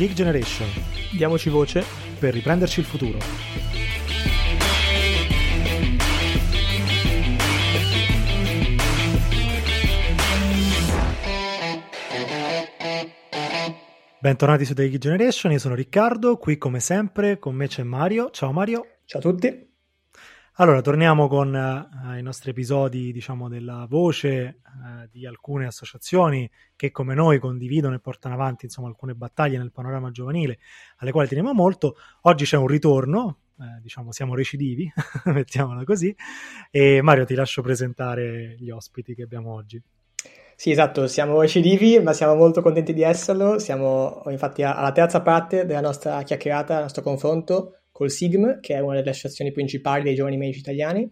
Geek Generation. Diamoci voce per riprenderci il futuro. Bentornati su The Geek Generation, io sono Riccardo, qui come sempre con me c'è Mario. Ciao Mario. Ciao a tutti. Allora, torniamo con uh, i nostri episodi, diciamo, della voce uh, di alcune associazioni che come noi condividono e portano avanti, insomma, alcune battaglie nel panorama giovanile, alle quali teniamo molto. Oggi c'è un ritorno, eh, diciamo, siamo recidivi, mettiamola così. E Mario, ti lascio presentare gli ospiti che abbiamo oggi. Sì, esatto, siamo recidivi, ma siamo molto contenti di esserlo. Siamo infatti alla terza parte della nostra chiacchierata, del nostro confronto col SIGM, che è una delle associazioni principali dei giovani medici italiani.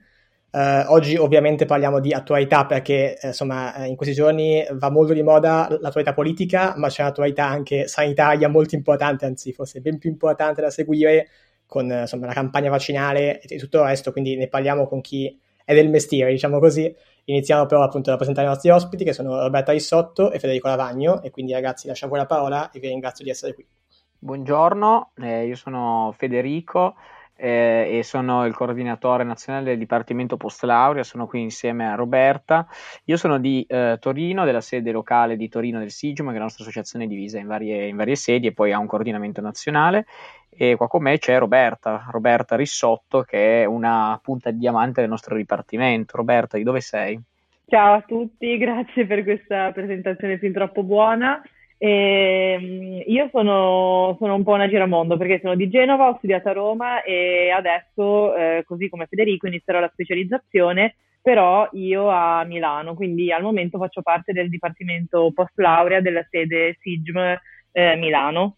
Uh, oggi ovviamente parliamo di attualità perché eh, insomma eh, in questi giorni va molto di moda l'attualità politica, ma c'è un'attualità anche sanitaria molto importante, anzi forse ben più importante da seguire con insomma, la campagna vaccinale e tutto il resto, quindi ne parliamo con chi è del mestiere, diciamo così. Iniziamo però appunto a presentare i nostri ospiti che sono Roberta Rissotto e Federico Lavagno e quindi ragazzi lascio voi la parola e vi ringrazio di essere qui. Buongiorno, eh, io sono Federico eh, e sono il coordinatore nazionale del Dipartimento Post Laurea, sono qui insieme a Roberta. Io sono di eh, Torino, della sede locale di Torino del SIGM, che è la nostra associazione divisa in varie, in varie sedi e poi ha un coordinamento nazionale. E qua con me c'è Roberta, Roberta Rissotto, che è una punta di diamante del nostro dipartimento. Roberta, di dove sei? Ciao a tutti, grazie per questa presentazione fin troppo buona. E, ehm, io sono, sono, un po' una giramondo perché sono di Genova, ho studiato a Roma e adesso, eh, così come Federico, inizierò la specializzazione, però io a Milano, quindi al momento faccio parte del dipartimento post laurea della sede SIGM eh, Milano.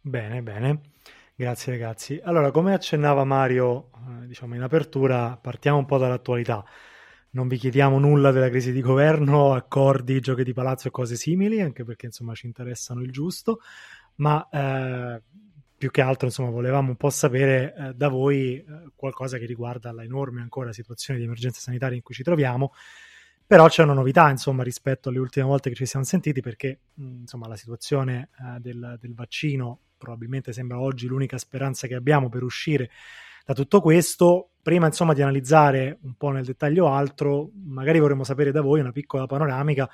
Bene, bene. Grazie ragazzi. Allora, come accennava Mario, eh, diciamo in apertura, partiamo un po' dall'attualità non vi chiediamo nulla della crisi di governo, accordi, giochi di palazzo e cose simili, anche perché insomma ci interessano il giusto, ma eh, più che altro insomma volevamo un po' sapere eh, da voi eh, qualcosa che riguarda la enorme ancora situazione di emergenza sanitaria in cui ci troviamo. Però c'è una novità, insomma, rispetto alle ultime volte che ci siamo sentiti, perché mh, insomma, la situazione eh, del, del vaccino probabilmente sembra oggi l'unica speranza che abbiamo per uscire da tutto questo, prima insomma di analizzare un po' nel dettaglio altro, magari vorremmo sapere da voi una piccola panoramica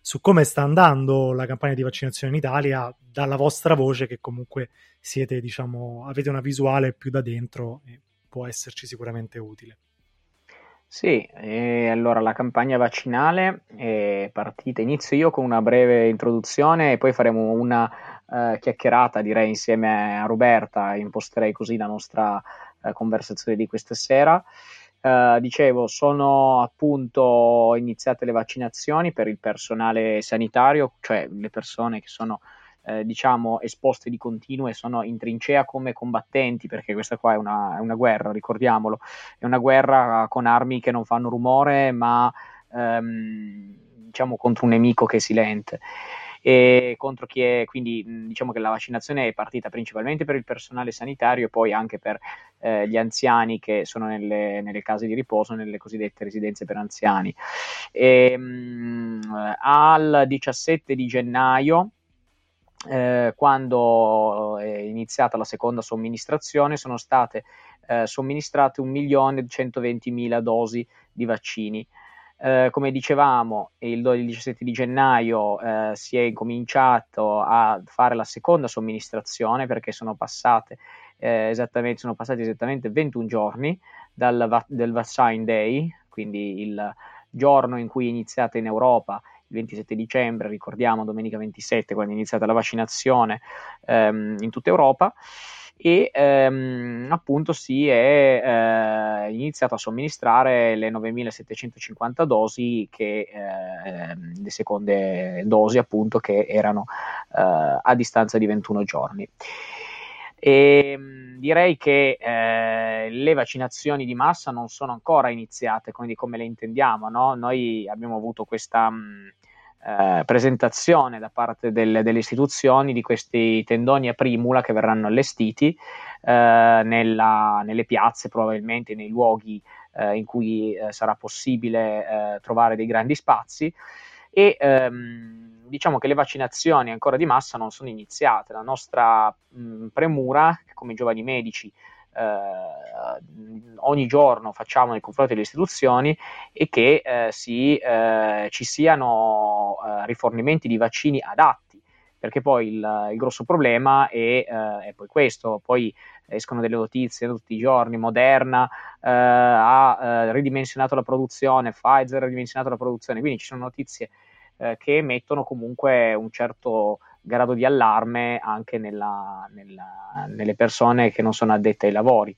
su come sta andando la campagna di vaccinazione in Italia dalla vostra voce che comunque siete, diciamo, avete una visuale più da dentro e può esserci sicuramente utile. Sì, allora la campagna vaccinale è partita, inizio io con una breve introduzione e poi faremo una uh, chiacchierata direi insieme a Roberta, imposterei così la nostra conversazione di questa sera. Uh, dicevo, sono appunto iniziate le vaccinazioni per il personale sanitario, cioè le persone che sono eh, diciamo esposte di continuo e sono in trincea come combattenti, perché questa qua è una, è una, guerra, ricordiamolo, è una guerra con armi che non fanno rumore, ma ehm, diciamo contro un nemico che è silente. E contro chi è, quindi diciamo che la vaccinazione è partita principalmente per il personale sanitario e poi anche per eh, gli anziani che sono nelle, nelle, case di riposo, nelle cosiddette residenze per anziani. E, mh, al 17 di gennaio eh, quando è iniziata la seconda somministrazione sono state eh, somministrate 1.120.000 dosi di vaccini. Eh, come dicevamo, il, il 17 di gennaio eh, si è incominciato a fare la seconda somministrazione perché sono, passate, eh, esattamente, sono passati esattamente 21 giorni dal va- del Vaccine Day, quindi il giorno in cui è iniziata in Europa 27 dicembre, ricordiamo domenica 27 quando è iniziata la vaccinazione ehm, in tutta Europa e ehm, appunto si è eh, iniziato a somministrare le 9750 dosi che eh, le seconde dosi appunto che erano eh, a distanza di 21 giorni. E ehm, direi che eh, le vaccinazioni di massa non sono ancora iniziate, quindi come le intendiamo, no? Noi abbiamo avuto questa mh, eh, presentazione da parte del, delle istituzioni di questi tendoni a primula che verranno allestiti eh, nella, nelle piazze, probabilmente nei luoghi eh, in cui eh, sarà possibile eh, trovare dei grandi spazi e ehm, diciamo che le vaccinazioni ancora di massa non sono iniziate. La nostra mh, premura, come giovani medici, ogni giorno facciamo nei confronti delle istituzioni e che eh, si, eh, ci siano eh, rifornimenti di vaccini adatti perché poi il, il grosso problema è, eh, è, poi questo, poi escono delle notizie tutti i giorni, Moderna eh, ha eh, ridimensionato la produzione, Pfizer ha ridimensionato la produzione, quindi ci sono notizie eh, che mettono comunque un certo grado di allarme anche nella, nella, nelle persone che non sono addette ai lavori.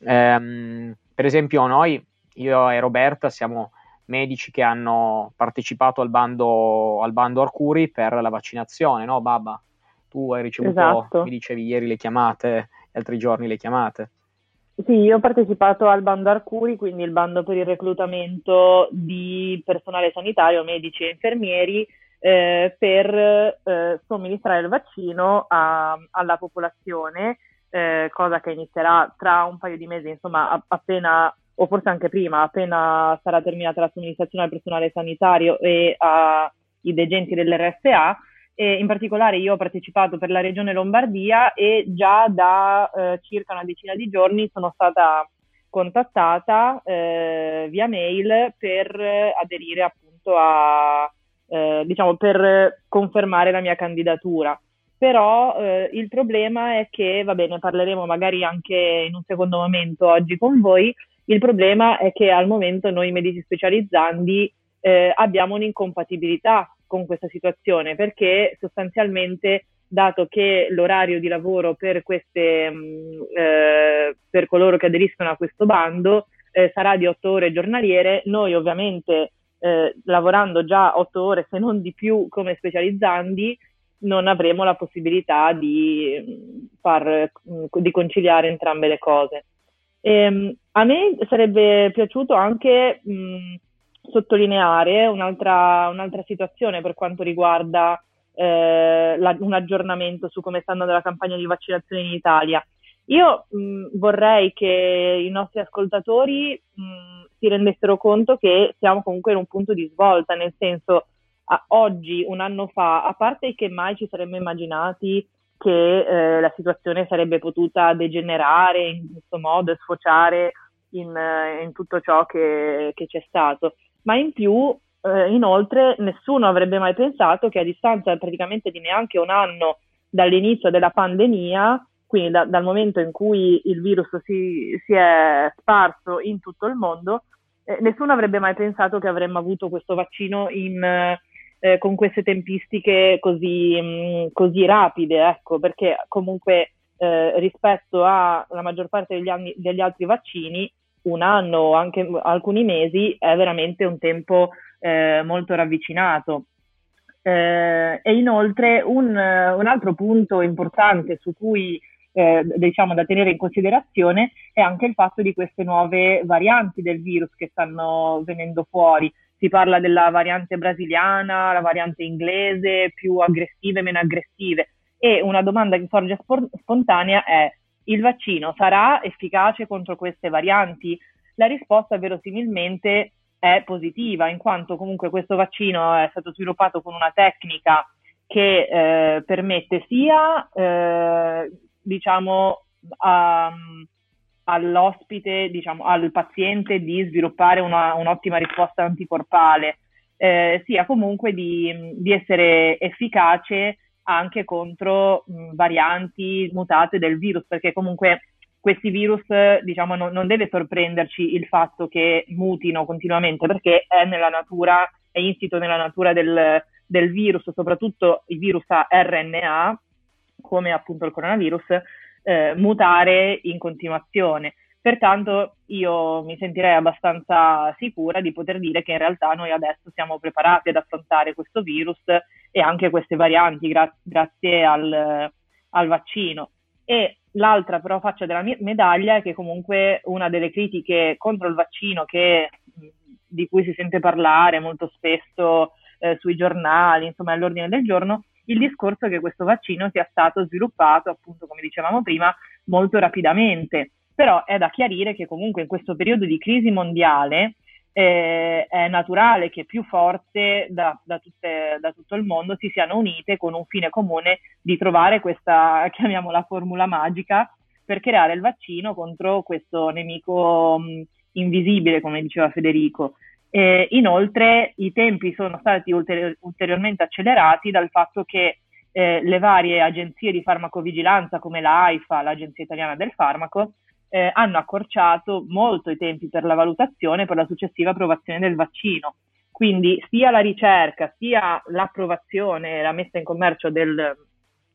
Ehm, per esempio noi, io e Roberta siamo medici che hanno partecipato al bando, al bando Arcuri per la vaccinazione, no Babba? Tu hai ricevuto, esatto. mi dicevi ieri le chiamate, gli altri giorni le chiamate. Sì, io ho partecipato al bando Arcuri, quindi il bando per il reclutamento di personale sanitario, medici e infermieri, eh, per eh, somministrare il vaccino a, alla popolazione, eh, cosa che inizierà tra un paio di mesi, insomma, appena o forse anche prima, appena sarà terminata la somministrazione al personale sanitario e ai degenti dell'RSA. E in particolare io ho partecipato per la regione Lombardia e già da eh, circa una decina di giorni sono stata contattata eh, via mail per aderire appunto a, eh, diciamo, per confermare la mia candidatura. Però eh, il problema è che, va bene, parleremo magari anche in un secondo momento oggi con voi, il problema è che al momento noi medici specializzandi eh, abbiamo un'incompatibilità con questa situazione perché sostanzialmente dato che l'orario di lavoro per, queste, mh, mm, eh, per coloro che aderiscono a questo bando eh, sarà di otto ore giornaliere, noi ovviamente eh, lavorando già otto ore se non di più come specializzandi non avremo la possibilità di, mm, far, mm, di conciliare entrambe le cose. Ehm, a me sarebbe piaciuto anche mh, sottolineare un'altra, un'altra, situazione per quanto riguarda eh, la, un aggiornamento su come sta andando la campagna di vaccinazione in Italia. Io mh, vorrei che i nostri ascoltatori mh, si rendessero conto che siamo comunque in un punto di svolta, nel senso a, oggi, un anno fa, a parte che mai ci saremmo immaginati che eh, la situazione sarebbe potuta degenerare in questo modo e sfociare in, eh, in tutto ciò che, che, c'è stato. Ma in più, eh, inoltre, nessuno avrebbe mai pensato che a distanza praticamente di neanche un anno dall'inizio della pandemia, quindi da, dal momento in cui il virus si, si è sparso in tutto il mondo, eh, nessuno avrebbe mai pensato che avremmo avuto questo vaccino in eh, con queste tempistiche così, mh, mm, così rapide, ecco, perché comunque eh, rispetto alla maggior parte degli, anni, degli altri vaccini, un anno o anche alcuni mesi è veramente un tempo eh, molto ravvicinato. Eh, e inoltre un, un, altro punto importante su cui eh, diciamo da tenere in considerazione è anche il fatto di queste nuove varianti del virus che stanno venendo fuori si parla della variante brasiliana, la variante inglese, più aggressive, meno aggressive. E una domanda che sorge spontanea è: il vaccino sarà efficace contro queste varianti? La risposta verosimilmente è positiva, in quanto comunque questo vaccino è stato sviluppato con una tecnica che eh, permette sia, eh, diciamo, um, all'ospite, diciamo, al paziente di sviluppare una, un'ottima risposta anticorpale, eh, sia comunque di, di, essere efficace anche contro mh, varianti mutate del virus, perché comunque questi virus, diciamo, non, non, deve sorprenderci il fatto che mutino continuamente, perché è nella natura, è insito nella natura del, del virus, soprattutto i virus a RNA, come appunto il coronavirus, eh, mutare in continuazione. Pertanto io mi sentirei abbastanza sicura di poter dire che in realtà noi adesso siamo preparati ad affrontare questo virus e anche queste varianti gra- grazie al, al vaccino. E l'altra però faccia della medaglia è che comunque una delle critiche contro il vaccino che, di cui si sente parlare molto spesso eh, sui giornali, insomma all'ordine del giorno, il discorso che questo vaccino sia stato sviluppato, appunto, come dicevamo prima, molto rapidamente. Però è da chiarire che comunque in questo periodo di crisi mondiale eh, è naturale che più forze da, da, tutte, da, tutto il mondo si siano unite con un fine comune di trovare questa, chiamiamola formula magica, per creare il vaccino contro questo nemico mh, invisibile, come diceva Federico. Eh, inoltre i tempi sono stati ulteri- ulteriormente accelerati dal fatto che eh, le varie agenzie di farmacovigilanza come l'AIFA, l'Agenzia Italiana del Farmaco, eh, hanno accorciato molto i tempi per la valutazione e per la successiva approvazione del vaccino. Quindi sia la ricerca sia l'approvazione e la messa in commercio del,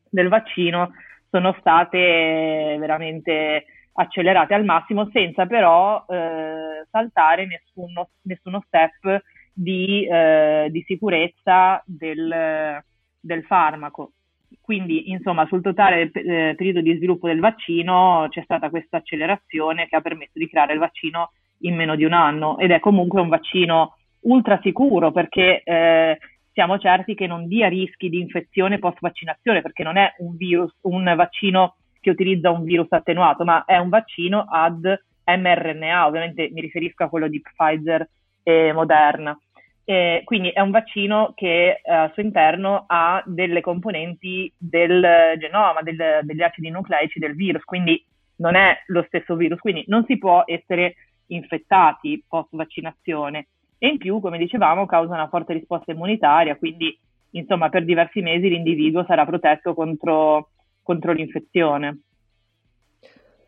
del vaccino sono state veramente accelerate al massimo senza però eh, saltare nessuno, nessuno, step di, eh, di sicurezza del, del farmaco. Quindi, insomma, sul totale eh, periodo di sviluppo del vaccino c'è stata questa accelerazione che ha permesso di creare il vaccino in meno di un anno ed è comunque un vaccino ultra sicuro perché eh, siamo certi che non dia rischi di infezione post vaccinazione perché non è un virus, un vaccino che utilizza un virus attenuato, ma è un vaccino ad mRNA, ovviamente mi riferisco a quello di Pfizer e Moderna. Eh, quindi è un vaccino che eh, al suo interno ha delle componenti del genoma, del, degli acidi nucleici del virus, quindi non è lo stesso virus, quindi non si può essere infettati post vaccinazione e in più, come dicevamo, causa una forte risposta immunitaria, quindi insomma per diversi mesi l'individuo sarà protetto contro, contro l'infezione.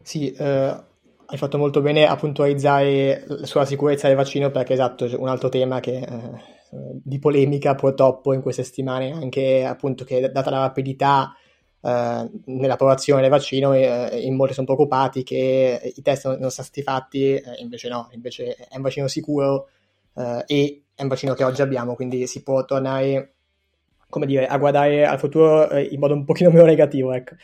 Sì, eh, hai fatto molto bene a puntualizzare sulla sicurezza del vaccino perché esatto, un altro tema che, eh, di polemica purtroppo in queste settimane, anche appunto che data la rapidità eh, nell'approvazione del vaccino, eh, in molti sono preoccupati che i test non, non siano stati fatti, eh, invece no, invece è un vaccino sicuro eh, e è un vaccino che oggi abbiamo, quindi si può tornare, come dire, a guardare al futuro eh, in modo un pochino meno negativo, ecco.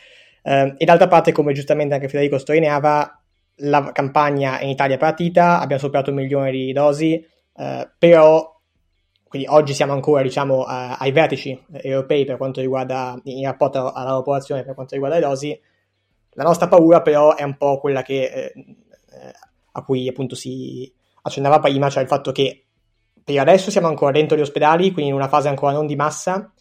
e d'altra parte, come giustamente anche Federico sottolineava, la campagna in Italia è partita, abbiamo superato un milione di dosi, eh, però quindi oggi siamo ancora diciamo, a, ai vertici europei per quanto riguarda in rapporto alla popolazione per quanto riguarda le dosi. La nostra paura però è un po' quella che, eh, eh, a cui appunto si accennava prima, cioè il fatto che per adesso siamo ancora dentro gli ospedali, quindi in una fase ancora non di massa,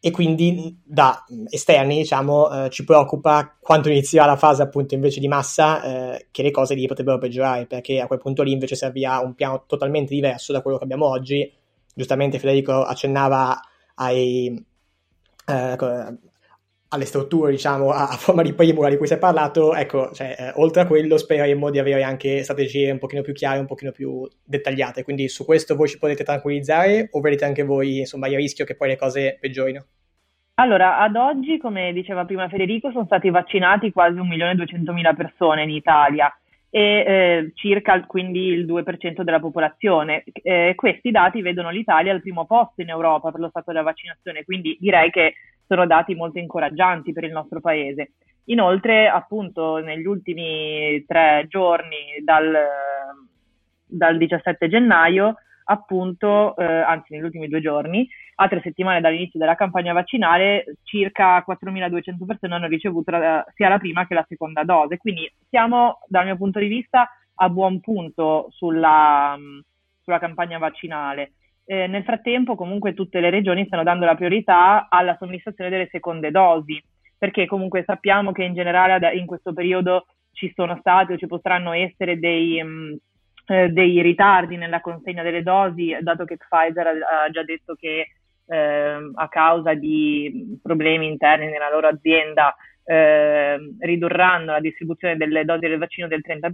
e quindi da esterni diciamo eh, ci preoccupa quando inizierà la fase appunto invece di massa eh, che le cose lì potrebbero peggiorare perché a quel punto lì invece servirà un piano totalmente diverso da quello che abbiamo oggi. Giustamente Federico accennava ai, eh, alle strutture, diciamo, a, a, forma di primula di cui si è parlato, ecco, cioè, eh, oltre a quello speriamo di avere anche strategie un pochino più chiare, un pochino più dettagliate, quindi su questo voi ci potete tranquillizzare o vedete anche voi, insomma, il rischio che poi le cose peggiorino? Allora, ad oggi, come diceva prima Federico, sono stati vaccinati quasi 1.200.000 persone in Italia e eh, circa quindi il 2% della popolazione. Eh, questi dati vedono l'Italia al primo posto in Europa per lo stato della vaccinazione, quindi direi che sono dati molto incoraggianti per il nostro paese. Inoltre, appunto, negli ultimi tre giorni dal, dal 17 gennaio, appunto, eh, anzi negli ultimi due giorni, a tre settimane dall'inizio della campagna vaccinale, circa 4.200 persone hanno ricevuto la, sia la prima che la seconda dose. Quindi siamo, dal mio punto di vista, a buon punto sulla, sulla campagna vaccinale. Eh, nel frattempo comunque tutte le regioni stanno dando la priorità alla somministrazione delle seconde dosi, perché comunque sappiamo che in generale in questo periodo ci sono stati o ci potranno essere dei, mh, mm, eh, dei ritardi nella consegna delle dosi, dato che Pfizer ha, già detto che eh, a causa di problemi interni nella loro azienda eh, ridurranno la distribuzione delle dosi del vaccino del 30%,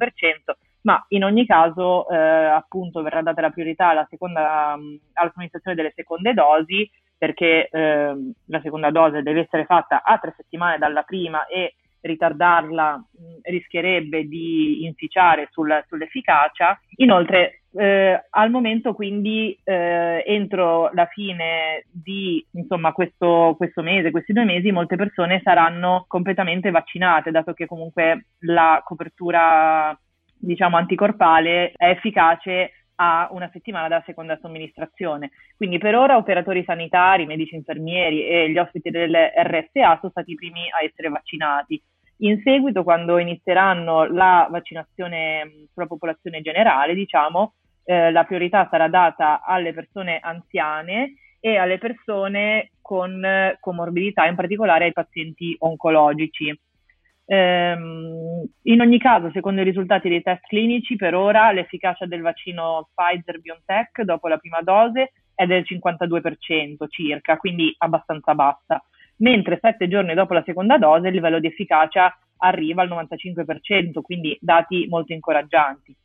ma in ogni caso eh, appunto verrà data la priorità alla, seconda, alla somministrazione delle seconde dosi perché eh, la seconda dose deve essere fatta a tre settimane dalla prima e ritardarla rischierebbe di inficiare sul, sull'efficacia. Inoltre, eh, al momento, quindi, eh, entro la fine di insomma, questo, questo mese, questi due mesi, molte persone saranno completamente vaccinate, dato che comunque la copertura diciamo anticorpale è efficace a una settimana dalla seconda somministrazione. Quindi per ora operatori sanitari, medici infermieri e gli ospiti delle RSA sono stati i primi a essere vaccinati. In seguito, quando inizieranno la vaccinazione sulla popolazione generale, diciamo, eh, la priorità sarà data alle persone anziane e alle persone con eh, comorbidità, in particolare ai pazienti oncologici. Ehm, in ogni caso, secondo i risultati dei test clinici, per ora l'efficacia del vaccino Pfizer-BioNTech dopo la prima dose è del 52% circa, quindi abbastanza bassa, mentre sette giorni dopo la seconda dose il livello di efficacia arriva al 95%, quindi dati molto incoraggianti.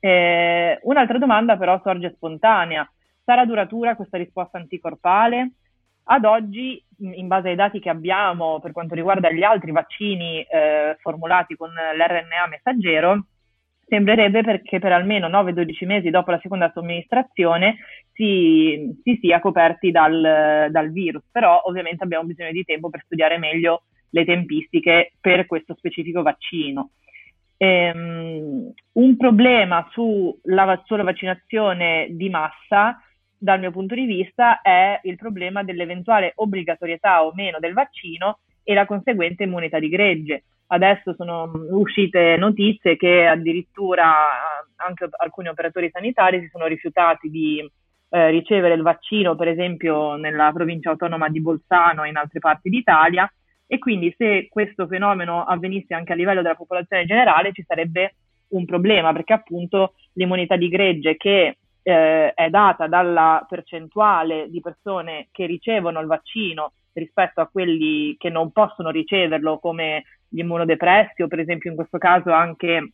Eh, un'altra domanda però sorge spontanea. Sarà duratura questa risposta anticorpale? Ad oggi, in base ai dati che abbiamo per quanto riguarda gli altri vaccini eh, formulati con l'RNA messaggero, sembrerebbe perché per almeno 9-12 mesi dopo la seconda somministrazione si, si sia coperti dal, dal, virus, però ovviamente abbiamo bisogno di tempo per studiare meglio le tempistiche per questo specifico vaccino. Ehm, un problema sulla, sulla vaccinazione di massa dal mio punto di vista è il problema dell'eventuale obbligatorietà o meno del vaccino e la conseguente immunità di gregge. Adesso sono uscite notizie che addirittura anche alcuni operatori sanitari si sono rifiutati di eh, ricevere il vaccino, per esempio nella provincia autonoma di Bolzano e in altre parti d'Italia, e quindi se questo fenomeno avvenisse anche a livello della popolazione generale ci sarebbe un problema, perché appunto l'immunità di gregge che eh, è data dalla percentuale di persone che ricevono il vaccino rispetto a quelli che non possono riceverlo come gli immunodepressi o per esempio in questo caso anche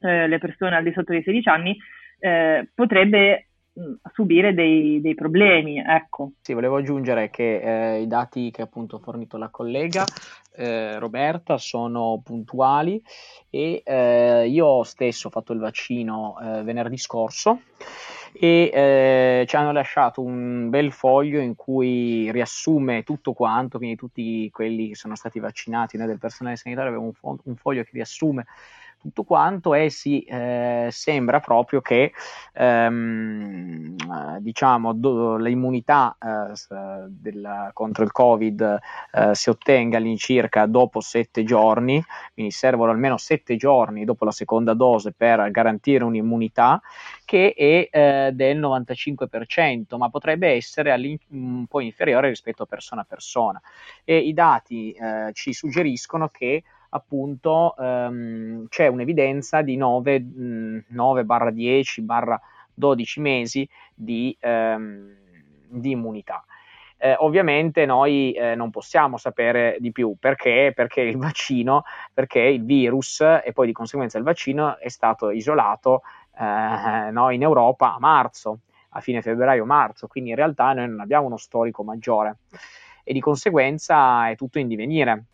eh, le persone al di sotto dei 16 anni, eh, potrebbe subire dei, dei, problemi. Ecco. Sì, volevo aggiungere che eh, i dati che appunto ha fornito la collega eh, Roberta sono puntuali e eh, io stesso ho fatto il vaccino eh, venerdì scorso e eh, ci hanno lasciato un bel foglio in cui riassume tutto quanto, quindi tutti quelli che sono stati vaccinati, noi del personale sanitario abbiamo un, fo- un foglio che riassume tutto quanto e si eh, sembra proprio che ehm, diciamo do, l'immunità eh, del, contro il covid eh, si ottenga all'incirca dopo sette giorni quindi servono almeno sette giorni dopo la seconda dose per garantire un'immunità che è eh, del 95% ma potrebbe essere un po' inferiore rispetto a persona a persona. E i dati eh, ci suggeriscono che appunto ehm, c'è un'evidenza di 9, 9-10 12 mesi di, ehm, di immunità. Eh, ovviamente noi eh, non possiamo sapere di più perché? Perché il vaccino, perché il virus e poi di conseguenza il vaccino è stato isolato eh, no, in Europa a marzo, a fine febbraio-marzo, quindi in realtà noi non abbiamo uno storico maggiore e di conseguenza è tutto in divenire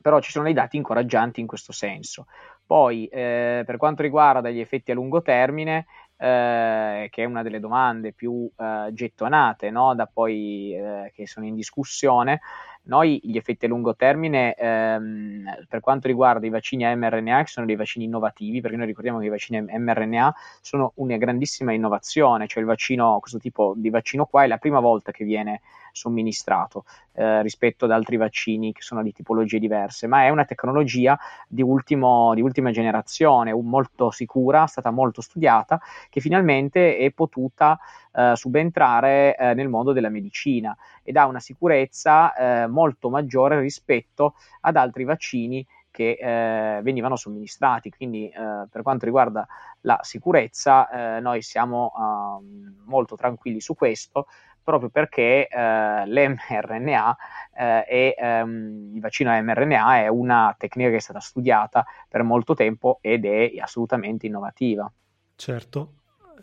però ci sono dei dati incoraggianti in questo senso. Poi, eh, per quanto riguarda gli effetti a lungo termine, eh, che è una delle domande più eh, gettonate no? da poi eh, che sono in discussione, noi gli effetti a lungo termine, ehm, per quanto riguarda i vaccini a mRNA, che sono dei vaccini innovativi, perché noi ricordiamo che i vaccini mRNA sono una grandissima innovazione, cioè il vaccino, questo tipo di vaccino qua è la prima volta che viene somministrato eh, rispetto ad altri vaccini che sono di tipologie diverse, ma è una tecnologia di, ultimo, di ultima generazione, molto sicura, stata molto studiata, che finalmente è potuta eh, subentrare eh, nel mondo della medicina ed ha una sicurezza eh, molto maggiore rispetto ad altri vaccini che eh, venivano somministrati. Quindi, eh, per quanto riguarda la sicurezza, eh, noi siamo uh, molto tranquilli su questo proprio perché eh, l'mRNA eh, e ehm, il vaccino mRNA è una tecnica che è stata studiata per molto tempo ed è assolutamente innovativa. Certo,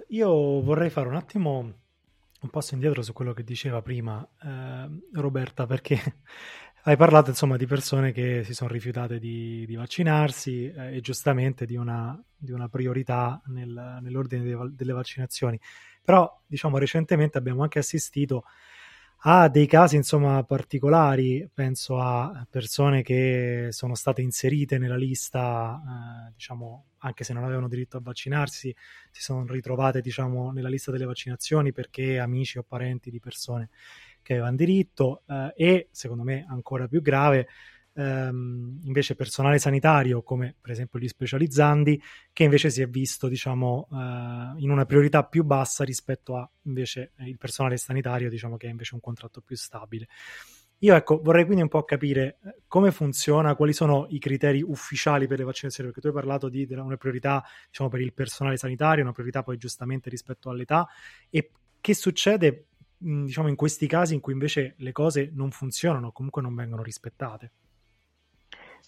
io vorrei fare un attimo un passo indietro su quello che diceva prima eh, Roberta, perché hai parlato insomma di persone che si sono rifiutate di, di vaccinarsi eh, e giustamente di una, di una priorità nel, nell'ordine delle, delle vaccinazioni. Però, diciamo, recentemente abbiamo anche assistito a dei casi, insomma, particolari. Penso a persone che sono state inserite nella lista, eh, diciamo, anche se non avevano diritto a vaccinarsi, si sono ritrovate, diciamo, nella lista delle vaccinazioni perché amici o parenti di persone che avevano diritto. Eh, e, secondo me, ancora più grave, ehm, invece personale sanitario, come per esempio gli specializzandi, che invece si è visto diciamo, eh, in una priorità più bassa rispetto a invece il personale sanitario, diciamo che è invece un contratto più stabile. Io ecco, vorrei quindi un po' capire eh, come funziona, quali sono i criteri ufficiali per le vaccinazioni, perché tu hai parlato di una priorità diciamo, per il personale sanitario, una priorità poi giustamente rispetto all'età, e che succede diciamo, in questi casi in cui invece le cose non funzionano, comunque non vengono rispettate.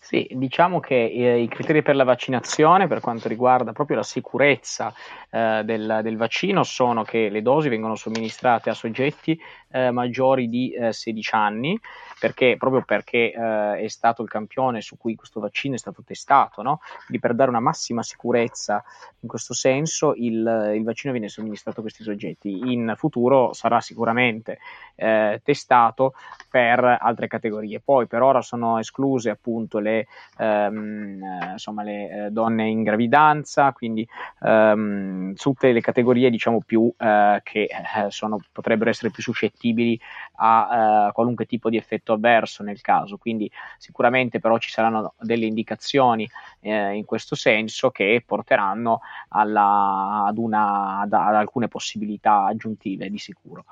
Sì, diciamo che eh, i criteri per la vaccinazione, per quanto riguarda proprio la sicurezza eh, del, del, vaccino, sono che le dosi vengono somministrate a soggetti eh, maggiori di 16 eh, anni, perché, proprio perché eh, è stato il campione su cui questo vaccino è stato testato, no? quindi per dare una massima sicurezza in questo senso il, il, vaccino viene somministrato a questi soggetti. In futuro sarà sicuramente eh, testato per altre categorie. Poi per ora sono escluse appunto le ehm, insomma, le eh, donne in gravidanza, quindi ehm, tutte le categorie diciamo più eh, che eh, sono, potrebbero essere più suscettibili a eh, qualunque tipo di effetto avverso nel caso. Quindi sicuramente però ci saranno delle indicazioni eh, in questo senso che porteranno alla, ad, una, ad, ad, alcune possibilità aggiuntive di sicuro.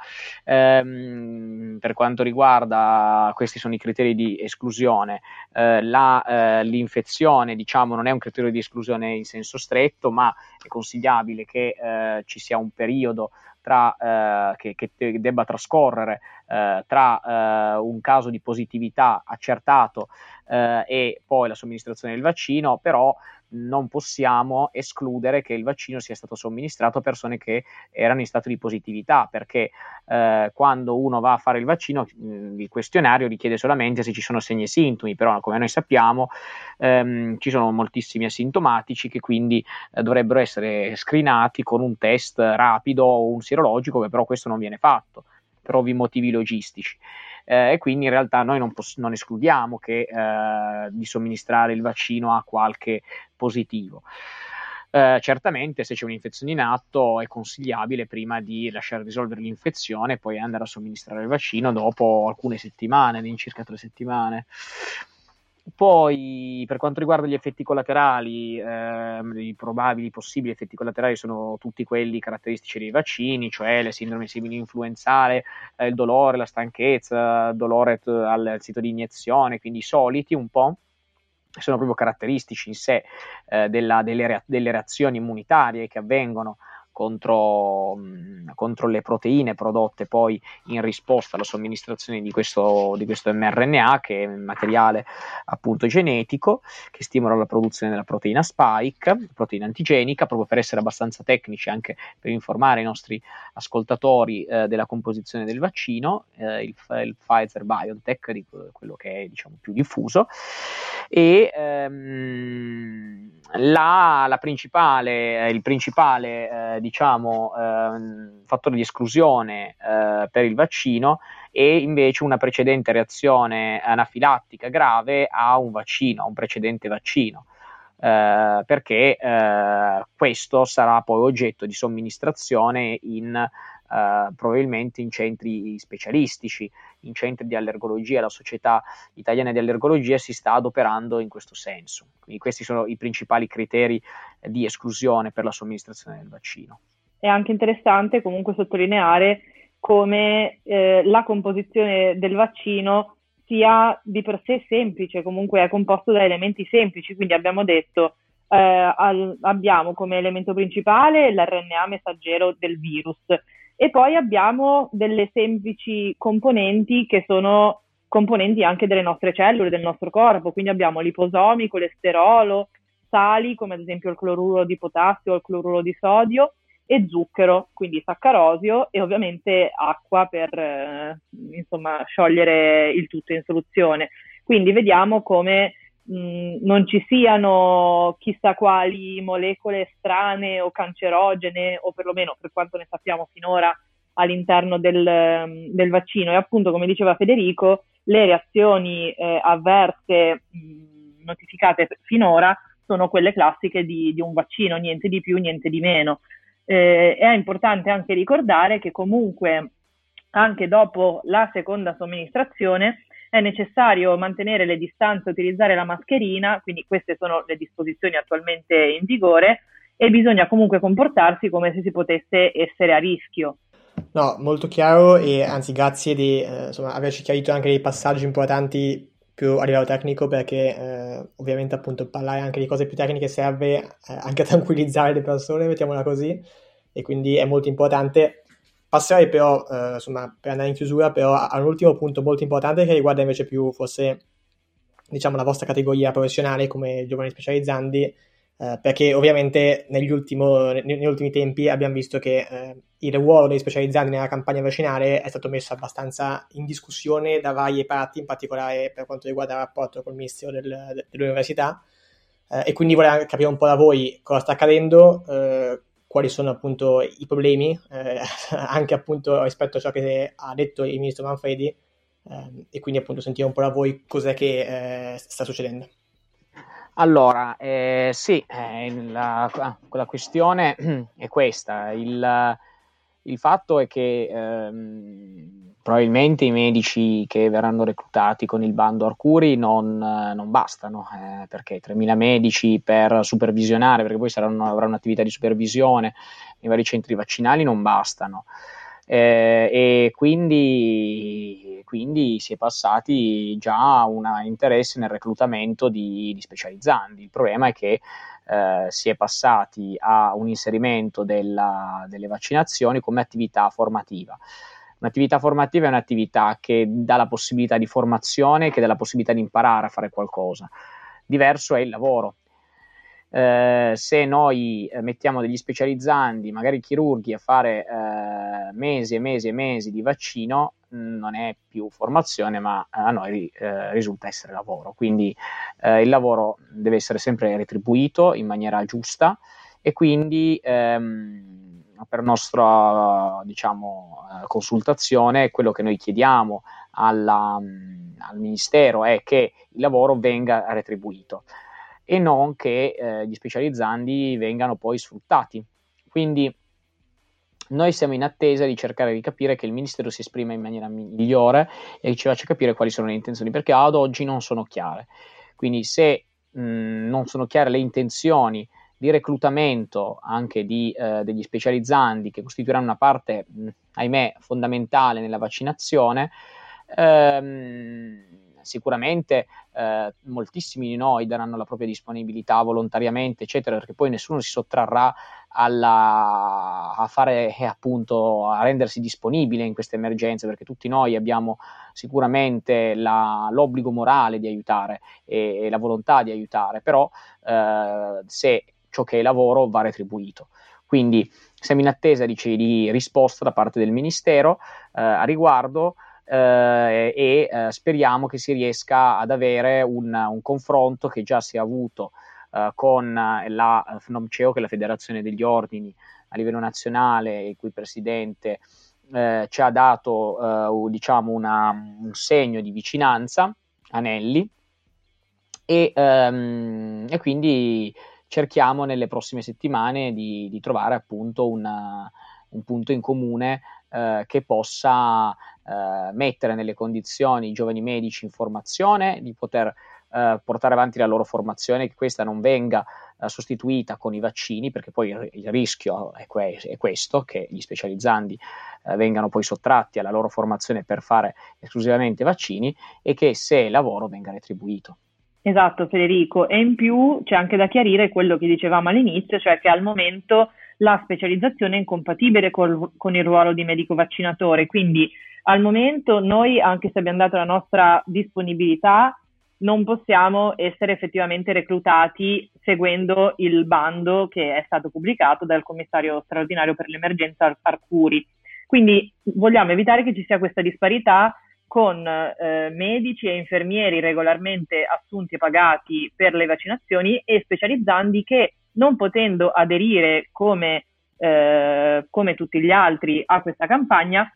Ehm, per quanto riguarda questi sono i criteri di esclusione, eh, eh, l'infezione diciamo, non è un criterio di esclusione in senso stretto, ma è consigliabile che eh, ci sia un periodo tra, eh, che, che, debba trascorrere eh, tra eh, un caso di positività accertato eh, e poi la somministrazione del vaccino, però non possiamo escludere che il vaccino sia stato somministrato a persone che erano in stato di positività, perché eh, quando uno va a fare il vaccino mh, il questionario richiede solamente se ci sono segni e sintomi, però come noi sappiamo ehm, ci sono moltissimi asintomatici che quindi eh, dovrebbero essere screenati con un test rapido o un sierologico, che però questo non viene fatto per ovvi motivi logistici eh, e quindi in realtà noi non, poss- non escludiamo che, eh, di somministrare il vaccino a qualche positivo. Eh, certamente se c'è un'infezione in atto è consigliabile prima di lasciare risolvere l'infezione e poi andare a somministrare il vaccino dopo alcune settimane, in circa tre settimane. Poi, per quanto riguarda gli effetti collaterali, ehm, i probabili possibili effetti collaterali sono tutti quelli caratteristici dei vaccini, cioè le sindrome simili-influenzale, eh, il dolore, la stanchezza, il dolore t- al, sito di iniezione, quindi i soliti un po' sono proprio caratteristici in sé eh, della, delle, rea- delle, reazioni immunitarie che avvengono contro, mh, contro, le proteine prodotte poi in risposta alla somministrazione di questo, di questo mRNA, che è materiale appunto genetico, che stimola la produzione della proteina spike, proteina antigenica, proprio per essere abbastanza tecnici anche per informare i nostri ascoltatori eh, della composizione del vaccino, eh, il, il, Pfizer BioNTech, di quello che è diciamo più diffuso, e ehm, la, la principale, il principale eh, diciamo, eh, fattore di esclusione eh, per il vaccino e invece una precedente reazione anafilattica grave a un vaccino, a un precedente vaccino. Eh, perché eh, questo sarà poi oggetto di somministrazione in Uh, probabilmente in centri specialistici, in centri di allergologia. La Società Italiana di Allergologia si sta adoperando in questo senso. Quindi questi sono i principali criteri di esclusione per la somministrazione del vaccino è anche interessante comunque sottolineare come eh, la composizione del vaccino sia di per sé semplice, comunque è composto da elementi semplici, quindi abbiamo detto eh, al, abbiamo come elemento principale l'RNA messaggero del virus e poi abbiamo delle semplici componenti che sono componenti anche delle nostre cellule, del nostro corpo, quindi abbiamo liposomi, colesterolo, sali come ad esempio il cloruro di potassio o il cloruro di sodio e zucchero, quindi saccarosio e ovviamente acqua per eh, insomma, sciogliere il tutto in soluzione. Quindi vediamo come mh, non ci siano chissà quali molecole strane o cancerogene, o perlomeno per quanto ne sappiamo finora all'interno del, del vaccino. E appunto, come diceva Federico, le reazioni eh, avverse mh, notificate finora sono quelle classiche di, di un vaccino, niente di più, niente di meno. Eh, è importante anche ricordare che comunque anche dopo la seconda somministrazione è necessario mantenere le distanze, utilizzare la mascherina, quindi queste sono le disposizioni attualmente in vigore e bisogna comunque comportarsi come se si potesse essere a rischio. No, molto chiaro e anzi grazie di eh, insomma, averci chiarito anche dei passaggi importanti più a livello tecnico perché eh, ovviamente appunto parlare anche di cose più tecniche serve eh, anche a tranquillizzare le persone, mettiamola così, e quindi è molto importante. Passerei però, eh, insomma, per andare in chiusura, però a un ultimo punto molto importante che riguarda invece più forse, diciamo, la vostra categoria professionale come giovani specializzanti, eh, perché ovviamente negli, ultimo, negli, ultimi tempi abbiamo visto che eh, il ruolo dei specializzanti nella campagna vaccinale è stato messo abbastanza in discussione da varie parti, in particolare per quanto riguarda il rapporto col Ministero del, dell'Università. Eh, e quindi vorrei capire un po' da voi cosa sta accadendo, eh, quali sono appunto i problemi, eh, anche appunto rispetto a ciò che ha detto il Ministro Manfredi, ehm, e quindi appunto sentire un po' da voi cos'è che eh, sta succedendo. Allora, eh, sì, eh, la, la, questione è questa. Il, il fatto è che ehm, probabilmente i medici che verranno reclutati con il bando Arcuri non, non bastano, eh, perché 3.000 medici per supervisionare, perché poi saranno, avranno un'attività di supervisione nei vari centri vaccinali, non bastano. Eh, e quindi, quindi, si è passati già a un interesse nel reclutamento di, di specializzanti. Il problema è che eh, si è passati a un inserimento della, delle vaccinazioni come attività formativa. Un'attività formativa è un'attività che dà la possibilità di formazione, che dà la possibilità di imparare a fare qualcosa. Diverso è il lavoro. Eh, se noi eh, mettiamo degli specializzanti, magari chirurghi, a fare eh, mesi e mesi e mesi di vaccino, mm, non è più formazione, ma a noi eh, risulta essere lavoro. Quindi eh, il lavoro deve essere sempre retribuito in maniera giusta e quindi ehm, per nostra diciamo, consultazione quello che noi chiediamo alla, mm, al Ministero è che il lavoro venga retribuito e non che eh, gli specializzandi vengano poi sfruttati. Quindi noi siamo in attesa di cercare di capire che il Ministero si esprima in maniera migliore e ci faccia capire quali sono le intenzioni, perché ad oggi non sono chiare. Quindi se mh, non sono chiare le intenzioni di reclutamento anche di, eh, degli specializzanti che costituiranno una parte, mh, ahimè, fondamentale nella vaccinazione, ehm, sicuramente eh, moltissimi di noi daranno la propria disponibilità volontariamente, eccetera, perché poi nessuno si sottrarrà alla, a fare eh, appunto a rendersi disponibile in queste emergenze, perché tutti noi abbiamo sicuramente la, l'obbligo morale di aiutare e, e, la volontà di aiutare, però eh, se ciò che è lavoro va retribuito. Quindi siamo in attesa di, di risposta da parte del Ministero eh, a riguardo eh, e eh, speriamo che si riesca ad avere un, un confronto che già si è avuto eh, con la FNOMCEO, che è la Federazione degli Ordini a livello nazionale, il cui presidente eh, ci ha dato eh, diciamo una, un segno di vicinanza, Anelli, e, ehm, e, quindi cerchiamo nelle prossime settimane di, di trovare appunto una, un punto in comune eh, che possa eh, mettere nelle condizioni i giovani medici in formazione di poter eh, portare avanti la loro formazione, che questa non venga eh, sostituita con i vaccini, perché poi il, il rischio è, que- è, questo, che gli specializzanti eh, vengano poi sottratti alla loro formazione per fare esclusivamente vaccini e che se il lavoro venga retribuito. Esatto Federico, e in più c'è anche da chiarire quello che dicevamo all'inizio, cioè che al momento la specializzazione è incompatibile col, con il ruolo di medico vaccinatore, quindi al momento noi, anche se abbiamo dato la nostra disponibilità, non possiamo essere effettivamente reclutati seguendo il bando che è stato pubblicato dal commissario straordinario per l'emergenza Arcuri. Quindi vogliamo evitare che ci sia questa disparità con eh, medici e infermieri regolarmente assunti e pagati per le vaccinazioni e specializzanti che non potendo aderire come, eh, come tutti gli altri a questa campagna,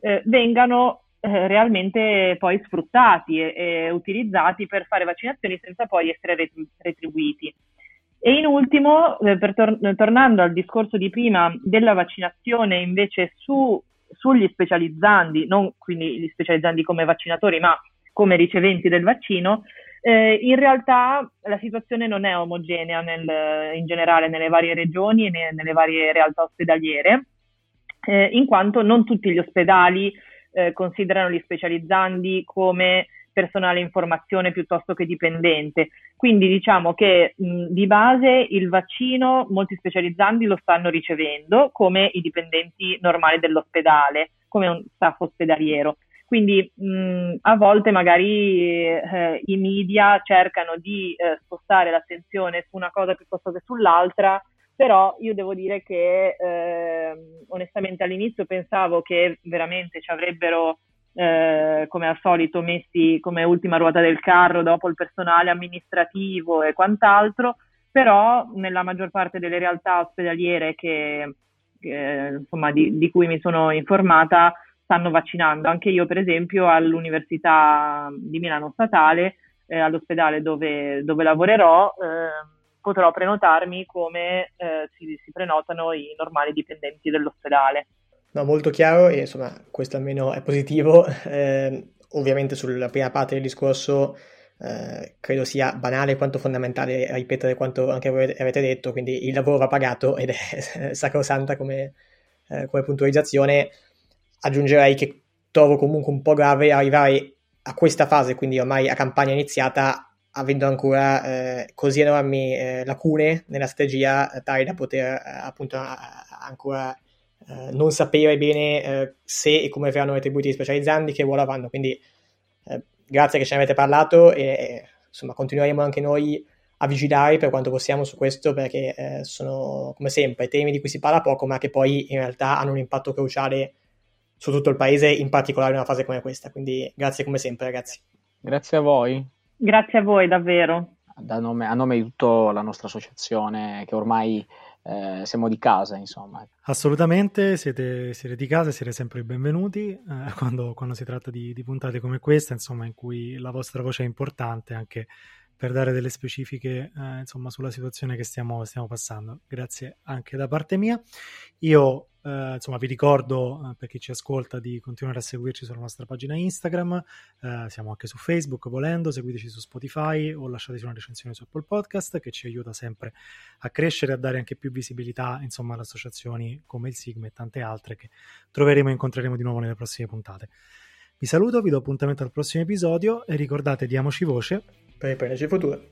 eh, vengano eh, realmente poi sfruttati e, e, utilizzati per fare vaccinazioni senza poi essere retribuiti. E in ultimo, eh, tor- tornando al discorso di prima della vaccinazione invece su, sugli specializzandi, non quindi gli specializzandi come vaccinatori, ma come riceventi del vaccino, eh, in realtà la situazione non è omogenea nel, in generale nelle varie regioni e ne, nelle varie realtà ospedaliere, eh, in quanto non tutti gli ospedali eh, considerano gli specializzandi come personale informazione piuttosto che dipendente. Quindi diciamo che mh, di base il vaccino molti specializzanti lo stanno ricevendo come i dipendenti normali dell'ospedale, come un staff ospedaliero. Quindi mh, a volte magari eh, i media cercano di eh, spostare l'attenzione su una cosa piuttosto che sull'altra, però io devo dire che eh, onestamente all'inizio pensavo che veramente ci avrebbero eh, come al solito messi come ultima ruota del carro dopo il personale amministrativo e quant'altro, però nella maggior parte delle realtà ospedaliere che, che, insomma, di, di, cui mi sono informata stanno vaccinando. Anche io, per esempio, all'Università di Milano Statale, eh, all'ospedale dove, dove lavorerò, eh, potrò prenotarmi come eh, si, si prenotano i normali dipendenti dell'ospedale. No, molto chiaro e insomma questo almeno è positivo. Eh, ovviamente sulla prima parte del discorso eh, credo sia banale quanto fondamentale ripetere quanto anche voi avete detto, quindi il lavoro va pagato ed è sacrosanta come, eh, come puntualizzazione. Aggiungerei che trovo comunque un po' grave arrivare a questa fase, quindi ormai a campagna iniziata, avendo ancora eh, così enormi eh, lacune nella strategia tali da poter eh, appunto ancora eh, non sapere bene eh, se e come verranno retribuiti gli specializzanti, che ruolo avranno. Quindi eh, grazie che ce ne avete parlato e insomma continueremo anche noi a vigilare per quanto possiamo su questo perché eh, sono come sempre temi di cui si parla poco ma che poi in realtà hanno un impatto cruciale su tutto il paese, in particolare in una fase come questa. Quindi grazie come sempre ragazzi. Grazie a voi. Grazie a voi davvero. Nome, a nome di tutta la nostra associazione che ormai eh, siamo di casa, insomma. Assolutamente, siete, siete, di casa, siete sempre benvenuti eh, quando, quando, si tratta di, di, puntate come questa, insomma, in cui la vostra voce è importante anche per dare delle specifiche eh, insomma, sulla situazione che stiamo, stiamo, passando. Grazie anche da parte mia. Io eh, insomma, vi ricordo eh, per chi ci ascolta di continuare a seguirci sulla nostra pagina Instagram, eh, siamo anche su Facebook volendo, seguiteci su Spotify o lasciateci una recensione su Apple Podcast che ci aiuta sempre a crescere e a dare anche più visibilità insomma, ad associazioni come il Sigma e tante altre che troveremo e incontreremo di nuovo nelle prossime puntate. Vi saluto, vi do appuntamento al prossimo episodio e ricordate diamoci voce per riprenderci il futuro.